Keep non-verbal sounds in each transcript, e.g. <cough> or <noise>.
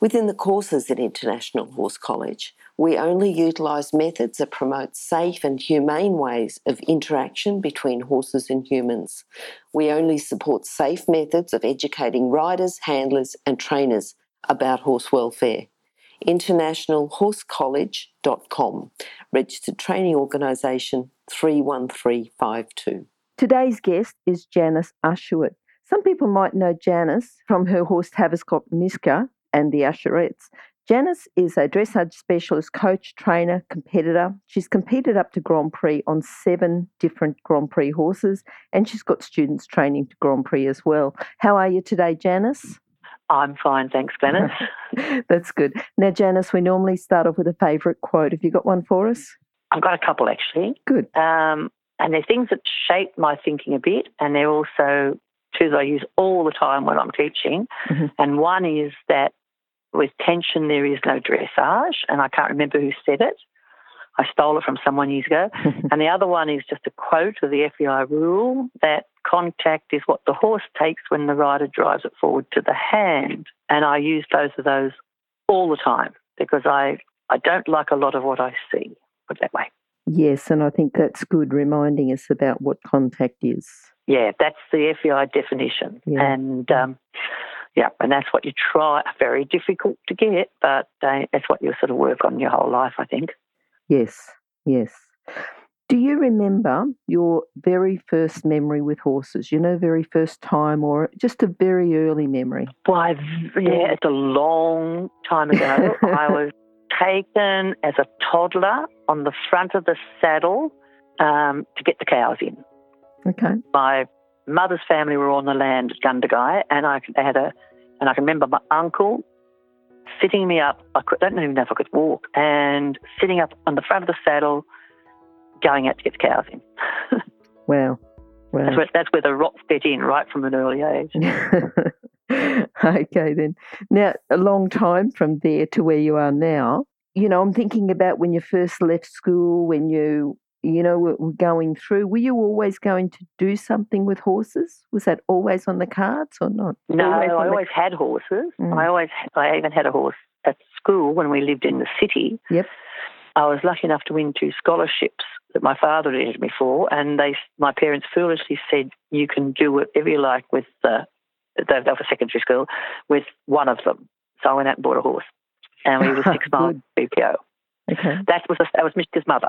Within the courses at International Horse College, we only utilise methods that promote safe and humane ways of interaction between horses and humans. We only support safe methods of educating riders, handlers, and trainers about horse welfare. InternationalHorseCollege.com, registered training organisation 31352. Today's guest is Janice Usherwood. Some people might know Janice from her horse Tavistock Mishka and the Usherettes. Janice is a dressage specialist, coach, trainer, competitor. She's competed up to Grand Prix on seven different Grand Prix horses, and she's got students training to Grand Prix as well. How are you today, Janice? I'm fine, thanks, Glenys. <laughs> That's good. Now, Janice, we normally start off with a favourite quote. Have you got one for us? I've got a couple actually. Good. Um, and they're things that shape my thinking a bit, and they're also two that I use all the time when I'm teaching. Mm-hmm. And one is that with tension there is no dressage, and I can't remember who said it. I stole it from someone years ago. <laughs> and the other one is just a quote of the FEI rule that contact is what the horse takes when the rider drives it forward to the hand. And I use both of those all the time because I, I don't like a lot of what I see, put it that way. Yes, and I think that's good reminding us about what contact is. Yeah, that's the FEI definition. Yeah. And um, yeah, and that's what you try. Very difficult to get, but uh, that's what you sort of work on your whole life, I think. Yes, yes. Do you remember your very first memory with horses? You know, very first time or just a very early memory? Why, yeah, it's a long time ago. <laughs> I was taken as a toddler on the front of the saddle um, to get the cows in. Okay. My mother's family were on the land at Gundagai, and I had a, and I can remember my uncle sitting me up. I could, don't even know if I could walk, and sitting up on the front of the saddle, going out to get the cows in. <laughs> Wow. Wow. That's where, that's where the rocks get in right from an early age. <laughs> <laughs> okay, then. Now, a long time from there to where you are now, you know, I'm thinking about when you first left school, when you, you know, were were going through. Were you always going to do something with horses? Was that always on the cards or not? No, Always I the- always had horses. Mm. I always, I even had a horse at school when we lived in the city. Yep. I was lucky enough to win two scholarships that my father had entered me for, and they, my parents foolishly said, "You can do whatever you like with the." They, were secondary school with one of them. So I went out and bought a horse, and we were <laughs> six miles BPO. Okay. That was a, that was Mishka's mother,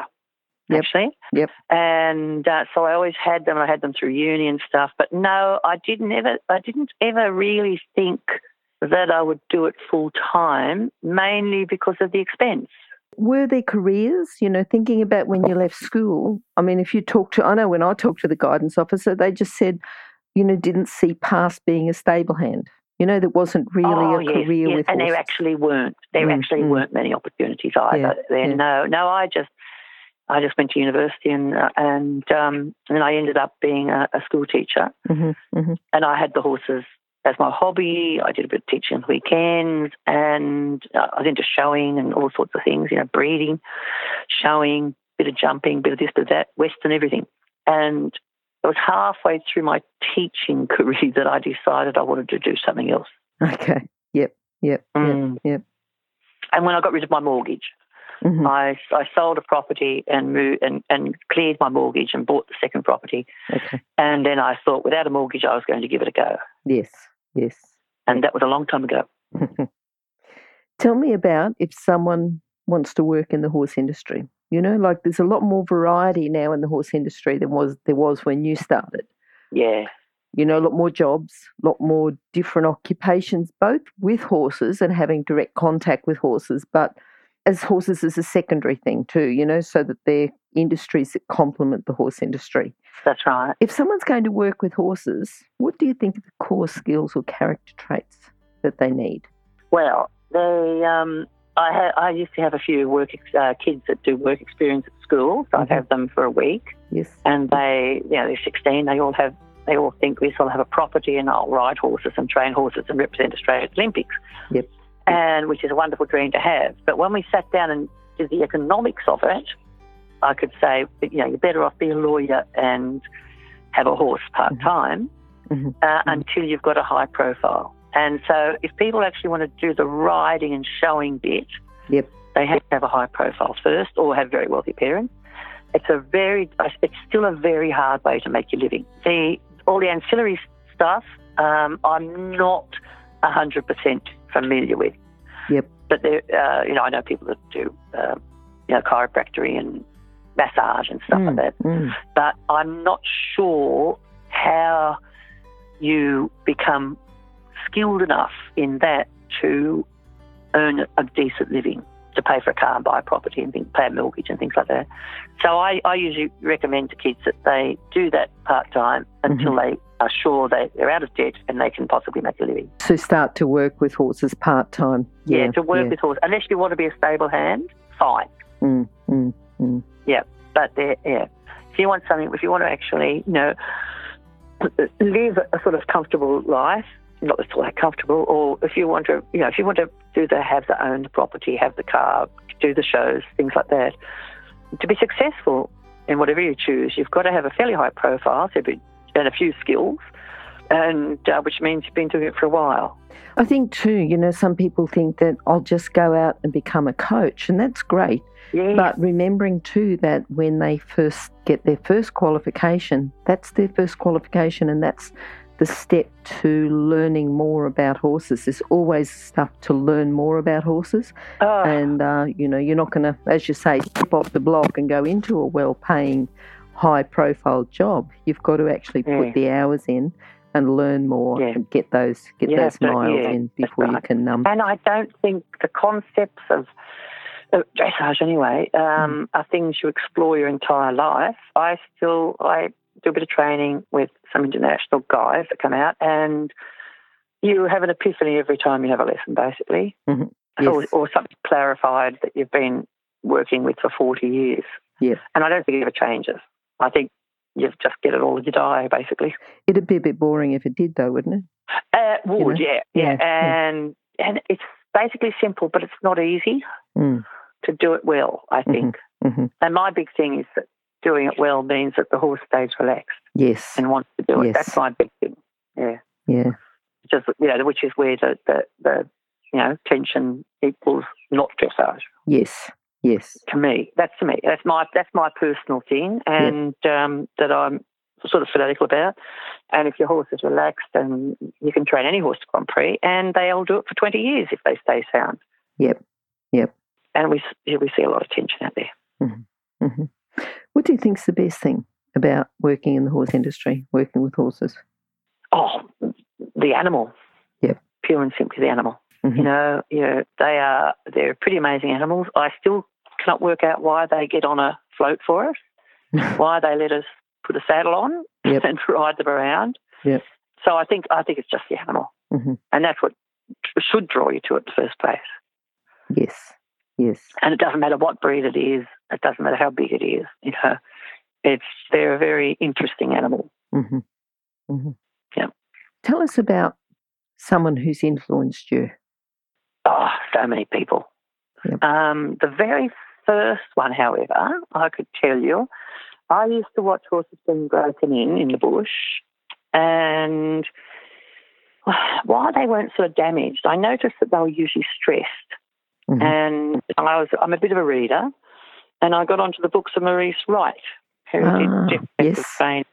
Yep. actually. Yep. And uh, so I always had them. I had them through uni and stuff. But no, I didn't ever. I didn't ever really think that I would do it full time, mainly because of the expense. Were there careers, you know, thinking about when you left school? I mean, if you talk to, I know when I talked to the guidance officer, they just said, you know, didn't see past being a stable hand. You know, there wasn't really oh, a yes, career yes. with and horses. there actually weren't. There Mm, actually mm. weren't many opportunities either. Yeah, there, yeah. no, no. I just, I just went to university and uh, and um, and then I ended up being a, a school teacher. hmm hmm and I had the horses as my hobby. I did a bit of teaching on the weekends, and uh, I was into showing and all sorts of things, you know, breeding, showing, bit of jumping, bit of this, bit of that, western, everything. And it was halfway through my teaching career <laughs> that I decided I wanted to do something else. Okay. Yep. Yep. Mm. Yep. And when I got rid of my mortgage, Yep. hmm I, I sold a property and moved and, and cleared my mortgage and bought the second property. Okay. And then I thought, without a mortgage, I was going to give it a go. Yes. Yes. And that was a long time ago. <laughs> Tell me about if someone wants to work in the horse industry. You know, like there's a lot more variety now in the horse industry than was there was when you started. Yeah. You know, a lot more jobs, a lot more different occupations, both with horses and having direct contact with horses, but as horses as a secondary thing too, you know, so that they're industries that complement the horse industry. That's right. If someone's going to work with horses, what do you think are the core skills or character traits that they need? Well, they. Um, I ha- I used to have a few work ex- uh, kids that do work experience at school, so I'd Mhm. have them for a week, Yes. and they, you know, they're 16. They all have, they all think we all have a property, and I'll ride horses and train horses and represent Australia at the Olympics. Yep. And which is a wonderful dream to have. But when we sat down and did the economics of it, I could say, you know, you're better off being a lawyer and have a horse part time Mhm. uh, until you've got a high profile. And so, if people actually want to do the riding and showing bit, Yep. they have to have a high profile first, or have very wealthy parents. It's a very, it's still a very hard way to make your living. The all the ancillary stuff, um, I'm not hundred percent familiar with. Yep. But there, uh, you know, I know people that do, um, you know, chiropractic and massage and stuff like that Mm. but I'm not sure how you become skilled enough in that to earn a decent living, to pay for a car and buy a property and pay a mortgage and things like that. So I, I usually recommend to kids that they do that part time until they are sure they, they're out of debt and they can possibly make a living. To start to work with horses part time. Yeah, to work with horses. Unless you want to be a stable hand, fine. Mm, mm, mm. but yeah. If you want something, if you want to actually, you know, live a sort of comfortable life, not that's all that comfortable, or if you want to, you know, if you want to do the have the own property, have the car, do the shows, things like that, to be successful in whatever you choose, you've got to have a fairly high profile, and a few skills, and uh, which means you've been doing it for a while. I think too, you know, some people think that I'll just go out and become a coach, and that's great. Yeah, But remembering too that when they first get their first qualification, that's their first qualification, and that's the step to learning more about horses. There's always stuff to learn more about horses, oh, and uh, you know, you're not going to, as you say, step off the block and go into a well-paying, high-profile job. You've got to actually put Yeah. the hours in and learn more Yeah. and get those get You those miles yeah, in before you can um, And I don't think the concepts of uh, dressage, anyway, um, are things you explore your entire life. I still I do a bit of training with some international guys that come out, and you have an epiphany every time you have a lesson, basically, Mhm. or, Yes. or something clarified that you've been working with for forty years. Yeah. and I don't think it ever changes. I think you just get it all as you die, basically. It'd be a bit boring if it did, though, wouldn't it? Uh, would, know? yeah, yeah, Yeah, yeah. and and it's basically simple, but it's not easy Mm. to do it well. I think, hmm and my big thing is that doing it well means that the horse stays relaxed Yes. and wants to do it. Yes. That's my big thing. Yeah, Yeah. just you know, which is where the the, the you know tension equals not dressage Yes. Yes. to me. That's to me. That's my that's my personal thing, and um, that I'm sort of fanatical about. And if your horse is relaxed, and you can train any horse to Grand Prix, and they'll do it for 20 years if they stay sound. Yep. Yep. And we yeah, we see a lot of tension out there. hmm What do you think's the best thing about working in the horse industry, working with horses? Oh, the animal. Yep. Pure and simply the animal. Mhm. You know, you know, they are they're pretty amazing animals. I still cannot work out why they get on a float for us, <laughs> why they let us put a saddle on Yep. and <laughs> ride them around. Yep. So I think I think it's just the animal, Mhm. and that's what should draw you to it in the first place. Yes. Yes. And it doesn't matter what breed it is. It doesn't matter how big it is. You know, it's they're a very interesting animal. hmm hmm Yep. Tell us about someone who's influenced you. Oh, so many people. Yep. Um, the very first one, however, I could tell you, I used to watch horses being broken in in the bush, and while they weren't sort of damaged, I noticed that they were usually stressed. Mhm. And I was, I'm a bit of a reader, and I got onto the books of Maurice Wright, who Ah, did Jeff Bezos' yes. Spain,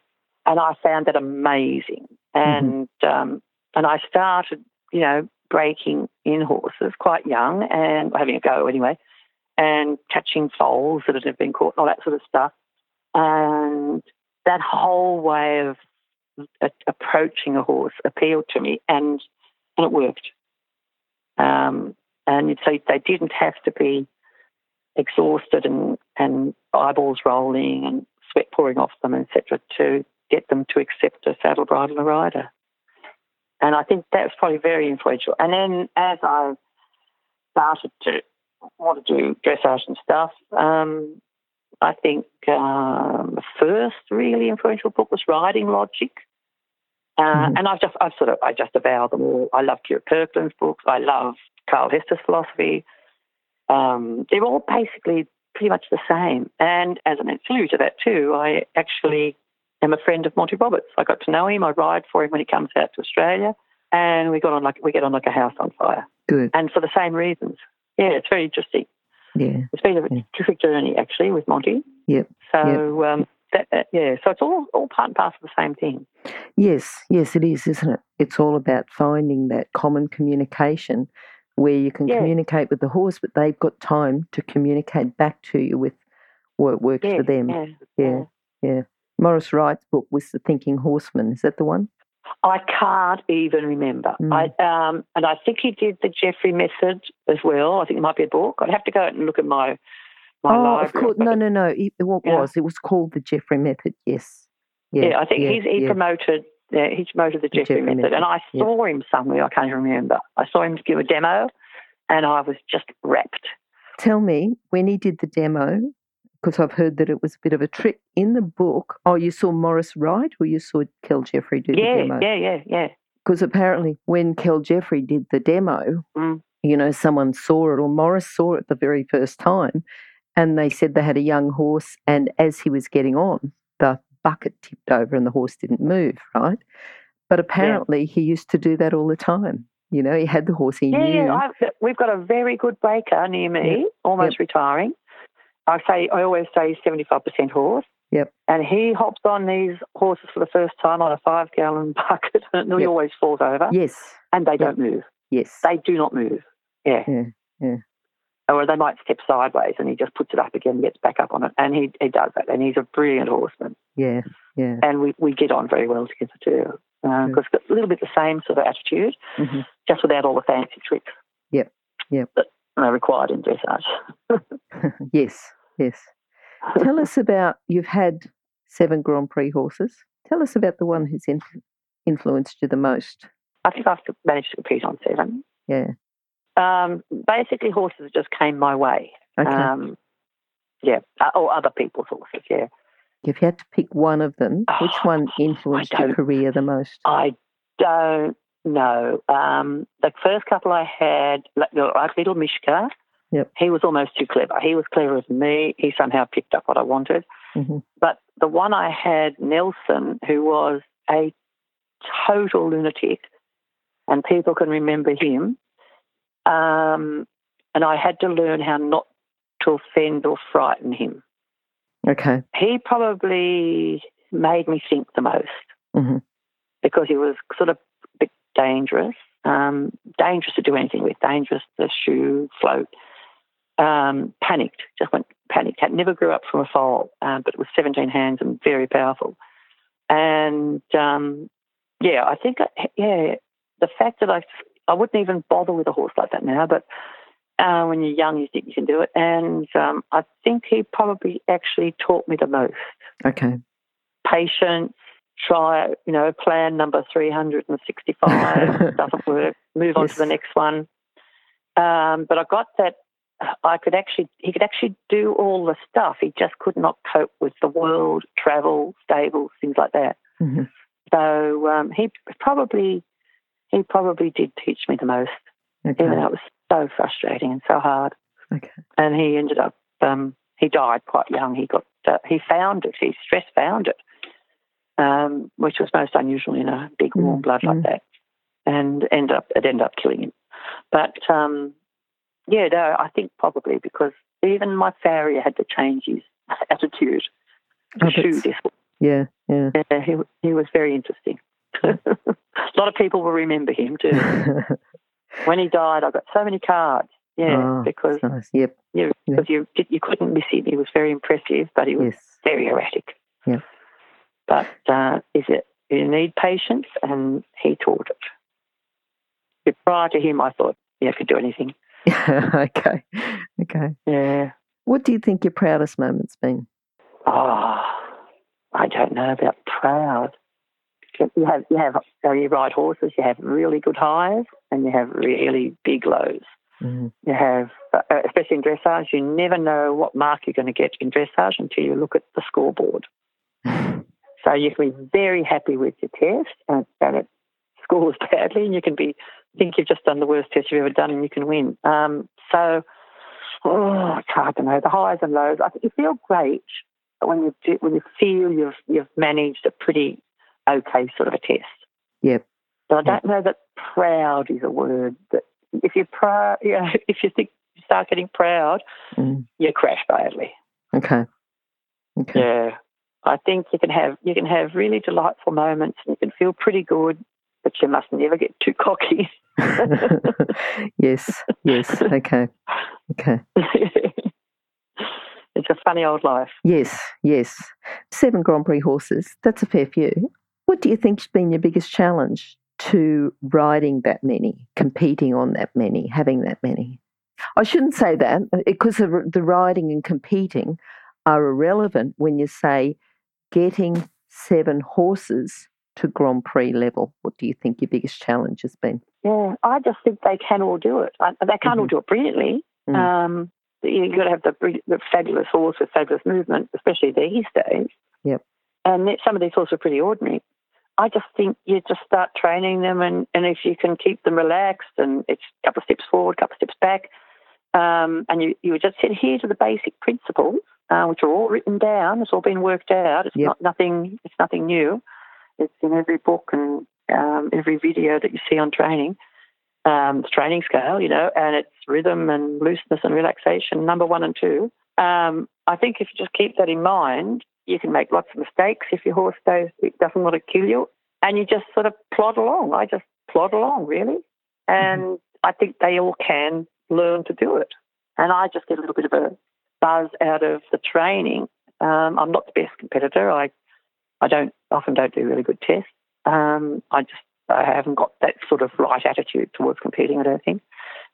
and I found that amazing. And um, and I started, you know, breaking in horses quite young and having a go anyway, and catching foals that had been caught and all that sort of stuff. And that whole way of a- approaching a horse appealed to me, and and it worked. Um, and so they didn't have to be exhausted and, and eyeballs rolling and sweat pouring off them, etc., to get them to accept a saddle, bridle, and a rider. And I think that was probably very influential. And then as I started to want to do dressage and stuff, um, I think um, the first really influential book was Riding Logic. Uh, Mhm. And I've just, I've sort of, I just avow them all. I love Kyra Kyrklund's books. I love Carl Hester's philosophy. Um, they're all basically pretty much the same. And as an ancillary to that too, I actually am a friend of Monty Roberts. I got to know him. I ride for him when he comes out to Australia, and we got on like we get on like a house on fire, Good. and for the same reasons. Yeah, it's very interesting. Yeah. It's been a Yeah. terrific journey actually with Monty. Yep. So um, that, that, yeah, so it's all all part and parcel of the same thing. Yes, yes, it is, isn't it? It's all about finding that common communication where you can Yeah. communicate with the horse, but they've got time to communicate back to you with what works Yeah, for them. yeah, Yeah, yeah. Maurice Wright's book was The Thinking Horseman. Is that the one? I can't even remember. Mm. I um, and I think he did the Jeffery method as well. I think it might be a book. I'd have to go out and look at my my oh, library. of course. No, no, no. It, wa- Yeah. was. It was called The Jeffery Method. Yes. Yeah, I think yeah, he's, he yeah. promoted. Yeah, he promoted the The Jeffery, Jeffery method, and I yeah. saw him somewhere. I can't even remember. I saw him give a demo, and I was just rapt. Tell me when he did the demo, because I've heard that it was a bit of a trick in the book. Oh, you saw Maurice Wright or you saw Kel Jeffery do the Yeah, demo? yeah, yeah, yeah. Because apparently, when Kel Jeffery did the demo, Mm. you know, someone saw it, or Maurice saw it the very first time, and they said they had a young horse, and as he was getting on, the bucket tipped over and the horse didn't move, right? But apparently, he used to do that all the time. You know, he had the horse, he Yeah, knew. yeah. I've, uh, we've got a very good breaker near me, almost retiring. I say I always say he's seventy five percent horse. Yep. And he hops on these horses for the first time on a five gallon <laughs> bucket, and he Yep. always falls over, yes, and they don't move. yes. They do not move. Yeah. Yeah, yeah. Or they might step sideways, and he just puts it up again, and gets back up on it, and he he does that, and he's a brilliant horseman, Yeah, yeah. and we we get on very well together too, because got a little bit the same sort of attitude, hmm just without all the fancy tricks. Yep, yep. That are required in dressage. yes, yes. Tell us about you've had seven Grand Prix horses. Tell us about the one who's influ- influenced you the most. I think I've managed to compete on seven. Yeah. Um, basically, horses just came my way. Okay. Um, yeah, uh, or other people's horses. Yeah, if you had to pick one of them, which one influenced your career the most? I don't know. Um, the first couple I had, like, like little Mishka. Yep. He was almost too clever. He was cleverer than me. He somehow picked up what I wanted. hmm But the one I had, Nelson, who was a total lunatic, and people can remember him. Um, and I had to learn how not to offend or frighten him. Okay. He probably made me think the most hmm because he was sort of a bit dangerous, um, dangerous to do anything with, dangerous to shoe, float. Um, panicked, just went panicked. Had never grew up from a foal, um, but it was 17 hands and very powerful. And um, yeah, I think I, yeah, the fact that I I wouldn't even bother with a horse like that now, but uh, when you're young, you think you can do it. And um, I think he probably actually taught me the most Okay. patience, try, you know, plan number 365 <laughs> doesn't work, move on Yes. to the next one. Um, but I got that I could actually, he could actually do all the stuff. He just could not cope with the world, travel, stables, things like that. hmm So um, he probably, he probably did teach me the most, Okay. even though it was so frustrating and so hard. Okay. And he ended up, um, he died quite young. He got, uh, he found it. He stress found it, um, which was most unusual in a big warm Mm, blood like mm. that, and end up it ended up killing him. But um, yeah, no, I think probably because even my farrier had to change his <laughs> attitude to Oh, shoe this. Yeah. Yeah. Yeah, he he was very interesting. <laughs> a lot of people will remember him too. <laughs> when he died, I got so many cards. Yeah, Ah, because nice. Yep. you Yeah. because you you couldn't miss him. He was very impressive, but he was Yes. very erratic. Yeah. But uh, is it you need patience, and he taught it. But prior to him, I thought yeah, I could do anything. <laughs> okay. Okay. Yeah. What do you think your proudest moment's been? Oh, I don't know about proud. You have you have so you ride horses. You have really good highs and you have really big lows. Mm-hmm. You have, uh, especially in dressage, you never know what mark you're going to get in dressage until you look at the scoreboard. <laughs> so you can be very happy with your test and, and it scores <laughs> badly, and you can be think you've just done the worst test you've ever done, and you can win. Um, so, oh, it's hard to know the highs and lows. I think you feel great when you do, when you feel you've you've managed a pretty okay sort of a test. Yep. But I don't know that proud is a word that if you're proud, <laughs> yeah, if you think you start getting proud, mm. you crash badly. Okay. Okay. Yeah. I think you can have you can have really delightful moments and you can feel pretty good, but you must never get too cocky. <laughs> yes, yes. Okay. Okay. <laughs> it's a funny old life. Yes, yes. Seven Grand Prix horses, that's a fair few. What do you think's been your biggest challenge to riding that many, competing on that many, having that many? I shouldn't say that because the riding and competing are irrelevant when you say getting seven horses to Grand Prix level. What do you think your biggest challenge has been? Yeah, I just think they can all do it. They can't mm-hmm. all do it brilliantly. Mm. Um, you've got to have the, the fabulous horse with fabulous movement, especially these days. Yep. And some of these horses are pretty ordinary. I just think you just start training them, and, and if you can keep them relaxed and it's a couple of steps forward, a couple of steps back, um, and you, you just adhere to the basic principles, uh, which are all written down, it's all been worked out. It's yep. not nothing. It's nothing new. It's in every book and um, every video that you see on training. Um, it's training scale, you know, and it's rhythm and looseness and relaxation, number one and two. Um, I think if you just keep that in mind, you can make lots of mistakes if your horse does, doesn't want to kill you, and you just sort of plod along. I just plod along, really. And mm-hmm. I think they all can learn to do it. And I just get a little bit of a buzz out of the training. Um, I'm not the best competitor. I I don't often don't do really good tests. Um, I just I haven't got that sort of right attitude towards competing. I don't think.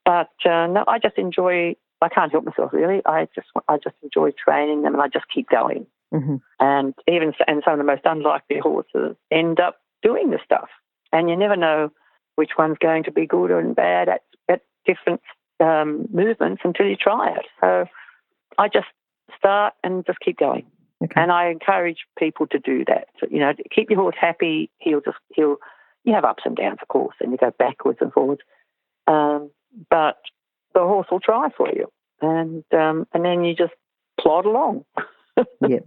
But uh, no, I just enjoy. I can't help myself really. I just I just enjoy training them, and I just keep going. Mm-hmm. And even and some of the most unlikely horses end up doing the stuff, and you never know which one's going to be good or bad at, at different um, movements until you try it. So I just start and just keep going. Okay. And I encourage people to do that. So, you know, keep your horse happy. He'll just he'll you have ups and downs, of course, and you go backwards and forwards. Um, but the horse will try for you, and um, and then you just plod along. <laughs> yeah,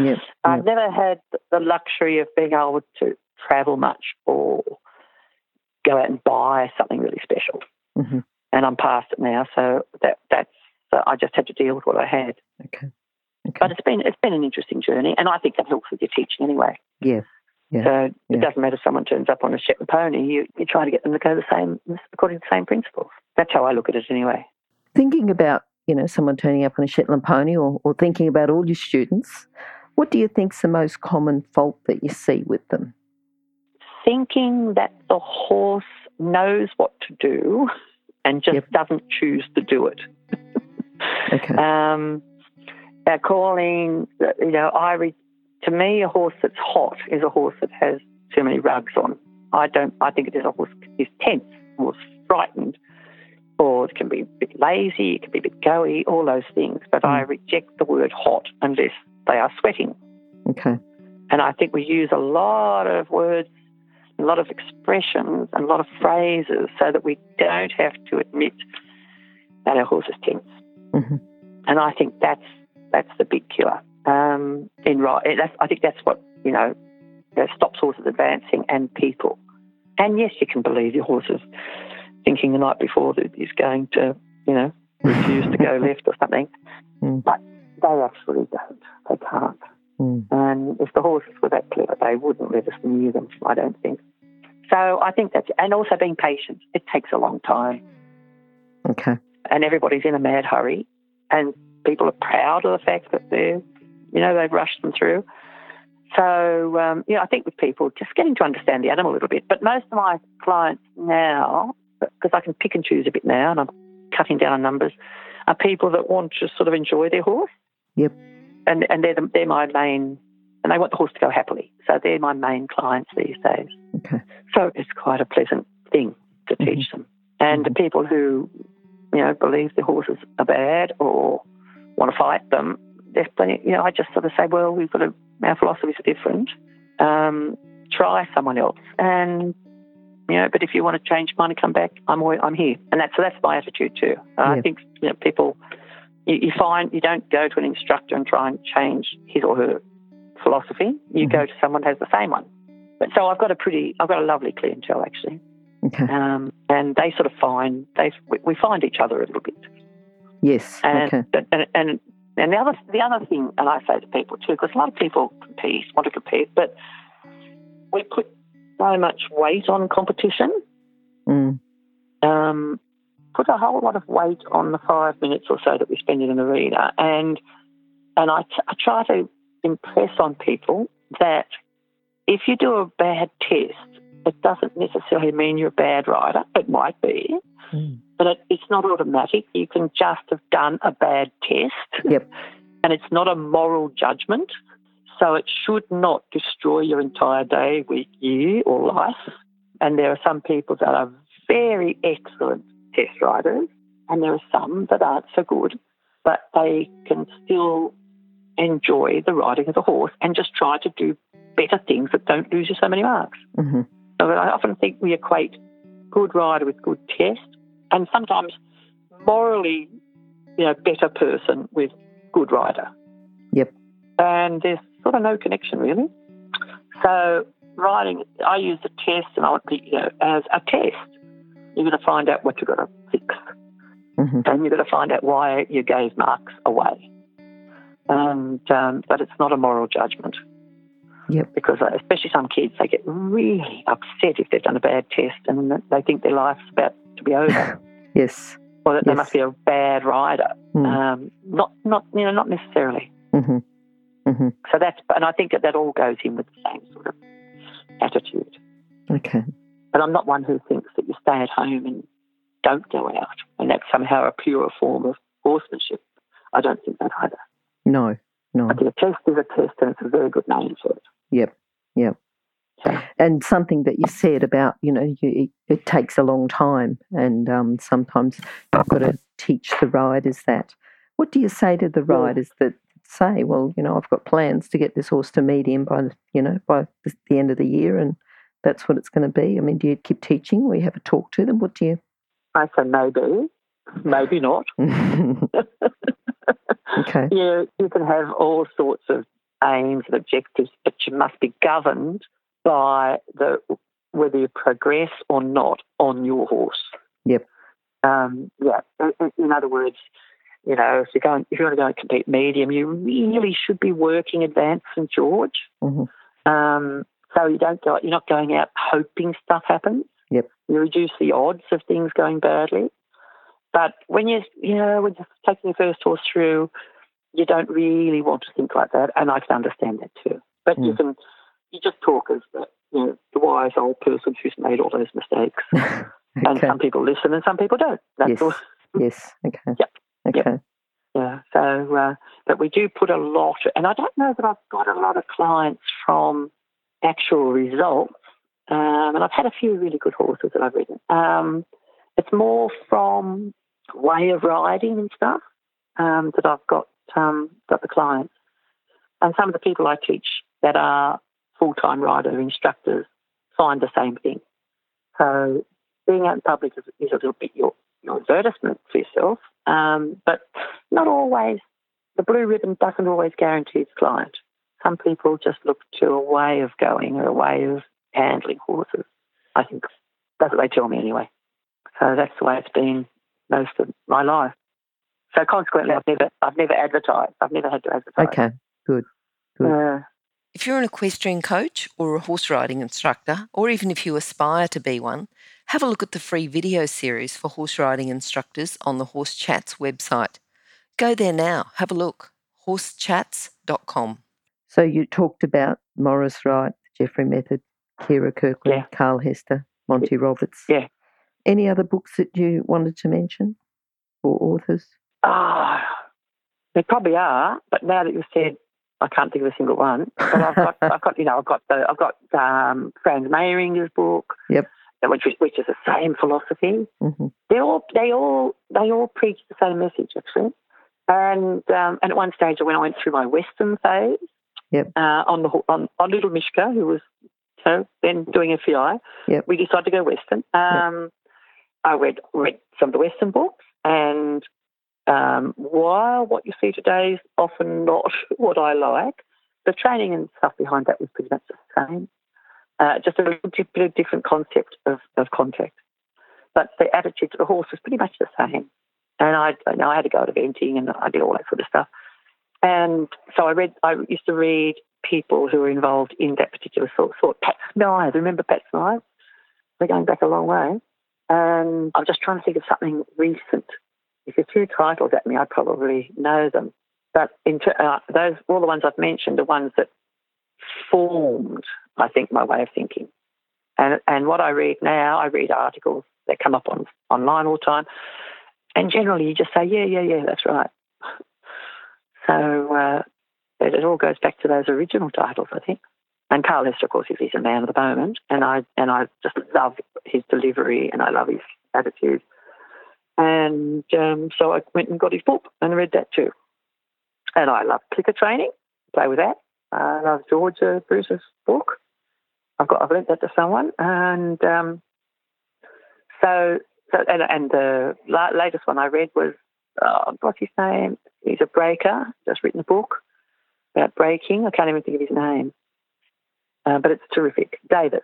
yeah. <laughs> I've never had the luxury of being able to travel much or go out and buy something really special. Mm-hmm. And I'm past it now, so that that's uh, I just had to deal with what I had. Okay. okay. But it's been it's been an interesting journey, and I think that helps with your teaching anyway. Yeah. Yeah. So it yeah. doesn't matter if someone turns up on a Shetland pony, you, you try to get them to go the same according to the same principles. That's how I look at it anyway. Thinking about you know, someone turning up on a Shetland pony or, or thinking about all your students, what do you think's the most common fault that you see with them? Thinking that the horse knows what to do and just yep. doesn't choose to do it. okay. Um, they're calling, you know, I re- to me, a horse that's hot is a horse that has too many rugs on. I don't. I think it is a horse is tense, or frightened, or it can be a bit lazy, it can be a bit goey, all those things. But mm. I reject the word hot unless they are sweating. Okay. And I think we use a lot of words, a lot of expressions, and a lot of phrases so that we don't have to admit that our horse is tense. Mm-hmm. And I think that's that's the big killer. Um, in right, I think that's what you know that stops horses advancing and people. And yes, you can believe your horses thinking the night before that he's going to, you know, refuse to go <laughs> left or something. Mm. But they actually don't. They can't. Mm. And if the horses were that clever, they wouldn't let us near them, I don't think. So I think that's, and also being patient. It takes a long time. Okay. And everybody's in a mad hurry, and people are proud of the fact that they're, you know, they've rushed them through. So, um, you know, I think with people just getting to understand the animal a little bit. But most of my clients now because I can pick and choose a bit now, and I'm cutting down on numbers, are people that want to sort of enjoy their horse. Yep. And and they're the, they're my main, and they want the horse to go happily. So they're my main clients these days. Okay. So it's quite a pleasant thing to mm-hmm. teach them. And mm-hmm. the people who you know, believe the horses are bad or want to fight them, there's plenty. You know, I just sort of say, well, we've got to, our philosophies are different. Um, try someone else, and you know, but if you want to change and come back, I'm always, I'm here, and that's so that's my attitude too. Uh, Yeah. I think you know, people, you, you find you don't go to an instructor and try and change his or her philosophy. You Mhm. go to someone who has the same one. But so I've got a pretty, I've got a lovely clientele actually, Okay. um, and they sort of find they we, we find each other a little bit. Yes. And, Okay. and, and, and the other the other thing, and I say to people too, because a lot of people compete, want to compete, but we put so much weight on competition, Mm. um, put a whole lot of weight on the five minutes or so that we spend in an arena, and and I, t- I try to impress on people that if you do a bad test, it doesn't necessarily mean you're a bad rider. It might be, Mm. but it, it's not automatic. You can just have done a bad test. Yep. And it's not a moral judgment. So it should not destroy your entire day, week, year, or life. And there are some people that are very excellent test riders, and there are some that aren't so good, but they can still enjoy the riding of the horse and just try to do better things that don't lose you so many marks. hmm So I often think we equate good rider with good test, and sometimes morally, you know, better person with good rider. Yep. And there's sort of no connection really. So writing, I use the test, and I want to, you know, as a test. You're going to find out what you've got to fix, hmm and you're going to find out why you gave marks away. And um, but it's not a moral judgment Yep. because uh, especially some kids, they get really upset if they've done a bad test and they think their life's about to be over, <laughs> Yes. or that they must be a bad rider. Mm. Um, not, not, you know, not necessarily. hmm hmm So that's, and I think that that all goes in with the same sort of attitude. Okay. But I'm not one who thinks that you stay at home and don't go out, and that's somehow a purer form of horsemanship. I don't think that either. No. No. I think a test is a test, and it's a very good name for it. Yep. Yep. So, And something that you said about, you know, you, it takes a long time, and um, sometimes you've got to teach the riders that. What do you say to the riders that say, well, you know, I've got plans to get this horse to medium by, you know, by the, end of the year, and that's what it's going to be? I mean, do you keep teaching? or you have a talk to them? What do you? I say maybe, maybe not. <laughs> <laughs> okay. Yeah, you can have all sorts of aims and objectives, but you must be governed by the whether you progress or not on your horse. Yep. Um, yeah. In other words, you know, if you're going, if you want to go and compete medium, you really should be working advanced St George. Mhm. Um, so you don't go, you're not going out hoping stuff happens. Yep. You reduce the odds of things going badly. But when you, you know, when you're taking your first horse through, you don't really want to think like that, and I can understand that too. But you Mm. can, you just talk as the, you know, the wise old person who's made all those mistakes. <laughs> And some people listen, and some people don't. That's Yes. all. <laughs> Yes. Okay. Yep. Okay. Yeah. So, uh, but we do put a lot, and I don't know that I've got a lot of clients from actual results. Um, and I've had a few really good horses that I've ridden. Um, it's more from way of riding and stuff um, that I've got um, got the clients. And some of the people I teach that are full time rider instructors find the same thing. So being out in public is, is a little bit your, your advertisement for yourself, um, but not always. The blue ribbon doesn't always guarantee its client. Some people just look to a way of going or a way of handling horses. I think that's what they tell me anyway. So that's the way it's been most of my life. So consequently, I've never, I've never advertised. I've never had to advertise. Okay. Good. good. Uh, If you're an equestrian coach or a horse riding instructor, or even if you aspire to be one, have a look at the free video series for horse riding instructors on the Horse Chats website. Go there now, have a look. horsechats.com. So you talked about Maurice Wright, Jeffery Method, Kyra Kyrklund, Yeah. Carl Hester, Monty Roberts. Yeah. Any other books that you wanted to mention or authors? Ah, there probably are, but now that you've said, I can't think of a single one. But I've got, <laughs> I've got, you know, I've got the, I've got um, Franz Mairinger's book. Yep. Which, which is the same philosophy. hmm They all they all they all preach the same message actually. And um, and at one stage when I went through my Western phase, Yep. uh, on the on, on little Mishka who was you know, then doing FEI, Yep. we decided to go Western. Um, I read read some of the Western books, and um, while what you see today is often not <laughs> what I like, the training and stuff behind that was pretty much the same. Uh, just a little different concept of, of contact. But the attitude to the horse was pretty much the same. And I, know I had to go to eventing and I did all that sort of stuff. And so I read, I used to read people who were involved in that particular sort. sort. Pat Smythe, remember Pat Smythe? We're going back a long way. And I'm just trying to think of something recent. If you threw titles at me, I'd probably know them. But in uh, those, all the ones I've mentioned are ones that formed, I think, my way of thinking. And and what I read now, I read articles that come up on online all the time, and generally you just say, yeah, yeah, yeah, that's right. <laughs> So uh, it, it all goes back to those original titles, I think. And Carl Hester, of course, is he's a man of the moment, and I and I just love his delivery and I love his attitude. And um, so I went and got his book and read that too. And I love clicker training, play with that. I love Georgia Bruce's book. I've got I've lent that to someone, and um, so, so and, and the la- latest one I read was uh, what's his name? He's a breaker. Just written a book about breaking. I can't even think of his name, uh, but it's terrific. Davis,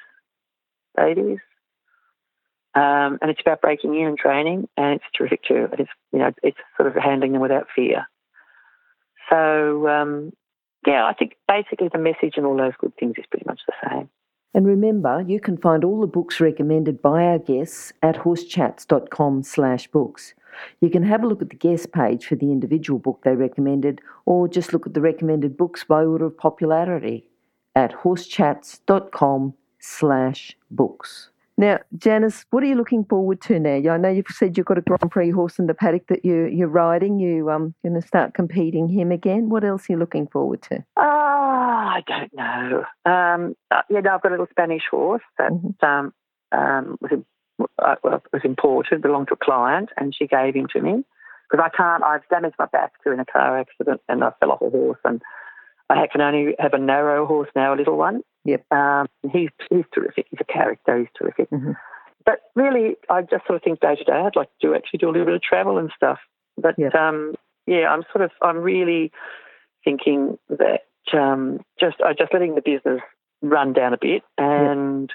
Davies, um, and it's about breaking in and training, and it's terrific too. It's you know it's sort of handling them without fear. So um, yeah, I think basically the message and all those good things is pretty much the same. And remember, you can find all the books recommended by our guests at horsechats.com slash books. You can have a look at the guest page for the individual book they recommended, or just look at the recommended books by order of popularity at horsechats.com slash books. Now, Janice, what are you looking forward to now? I know you've said you've got a Grand Prix horse in the paddock that you, you're riding. You um going to start competing him again. What else are you looking forward to? Ah, I don't know. Um, uh, yeah, no, I've got a little Spanish horse that Mhm. um, um, was, in, uh, was imported, belonged to a client, and she gave him to me because I can't. I've damaged my back in a car accident, and I fell off a horse, and I can only have a narrow horse now, a little one. Yep. Um, he's he's terrific. He's a character. He's terrific. Mhm. But really, I just sort of think day to day, I'd like to do actually do a little bit of travel and stuff. But Yep. um, yeah, I'm sort of I'm really thinking that um, just I just letting the business run down a bit, and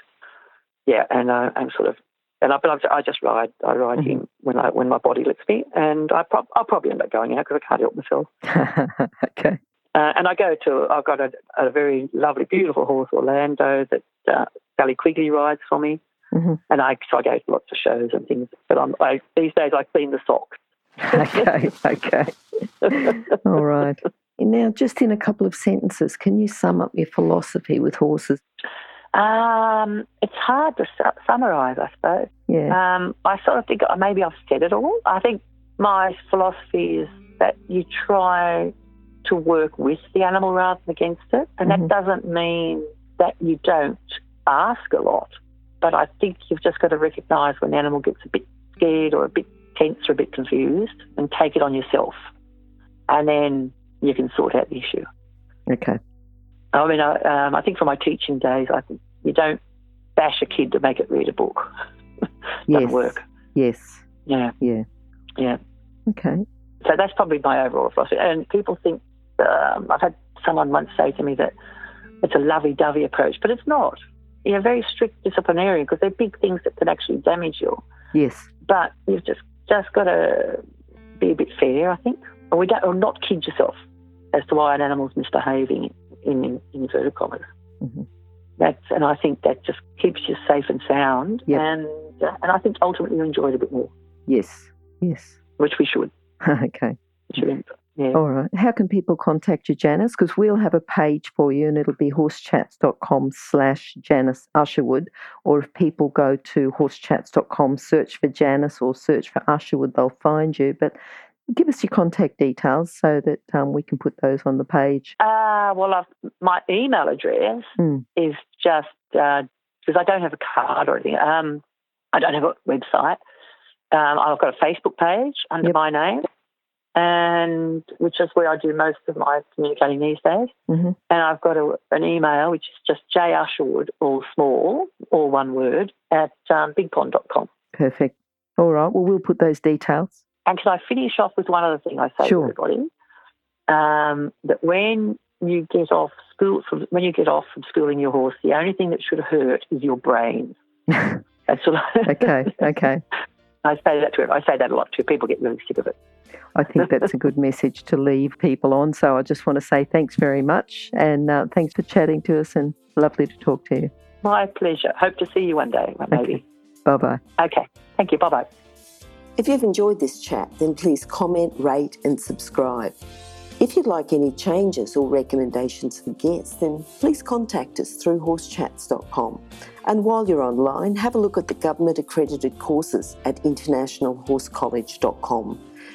yeah, and I, I'm sort of and I, but I'm, I just ride I ride Mhm. him when I when my body lets me, and I prob- I'll probably end up going out because I can't help myself. <laughs> okay. Uh, and I go to I've got a, a very lovely, beautiful horse, Orlando, that uh, Sally Quigley rides for me, Mhm. and I so I go to lots of shows and things. But I'm I, these days I clean the socks. Okay. <laughs> Okay. All right. Now, just in a couple of sentences, can you sum up your philosophy with horses? Um, it's hard to su- summarise, I suppose. Yeah. Um, I sort of think maybe I've said it all. I think my philosophy is that you try to work with the animal rather than against it. And Mhm. that doesn't mean that you don't ask a lot. But I think you've just got to recognise when the animal gets a bit scared or a bit tense or a bit confused and take it on yourself. And then you can sort out the issue. Okay. I mean, I, um, I think from my teaching days, I think you don't bash a kid to make it read a book. <laughs> Doesn't Yes. work. Yes. Yeah, Yeah. yeah. Okay. So that's probably my overall philosophy. And people think, um, I've had someone once say to me that it's a lovey-dovey approach, but it's not. You're a very strict disciplinarian because they're big things that can actually damage you. Yes. But you've just just got to be a bit fair, I think, or we don't, or not kid yourself as to why an animal's misbehaving in, in, in inverted commas. Mhm. That's and I think that just keeps you safe and sound, Yep. and uh, and I think ultimately you enjoy it a bit more, Yes. Yes. which we should. <laughs> okay. We should yeah. All right. How can people contact you, Janice? Because we'll have a page for you and it'll be horsechats.com slash Janice Usherwood. Or if people go to horsechats.com, search for Janice or search for Usherwood, they'll find you. But give us your contact details so that um, we can put those on the page. Uh, well, I've, my email address Mm. is just because I don't have a card or anything. Um, I don't have a website. Um, I've got a Facebook page under Yep. my name, and which is where I do most of my communicating these days. hmm And I've got a, an email, which is just J Usherwood, all small, all one word, at um, bigpond.com. Perfect. All right. Well, we'll put those details. And can I finish off with one other thing I say Sure. to everybody? Um, that when you get off school, from, when you get off from schooling your horse, the only thing that should hurt is your brain. <laughs> That's what I, okay. Okay. <laughs> I say that to I say that a lot too. People get really sick of it. I think that's a good message to leave people on. So I just want to say thanks very much and uh, thanks for chatting to us and lovely to talk to you. My pleasure. Hope to see you one day, maybe. Bye bye. Okay. Thank you. Bye bye. If you've enjoyed this chat, then please comment, rate, and subscribe. If you'd like any changes or recommendations for guests, then please contact us through horsechats.com. And while you're online, have a look at the government accredited courses at internationalhorsecollege.com.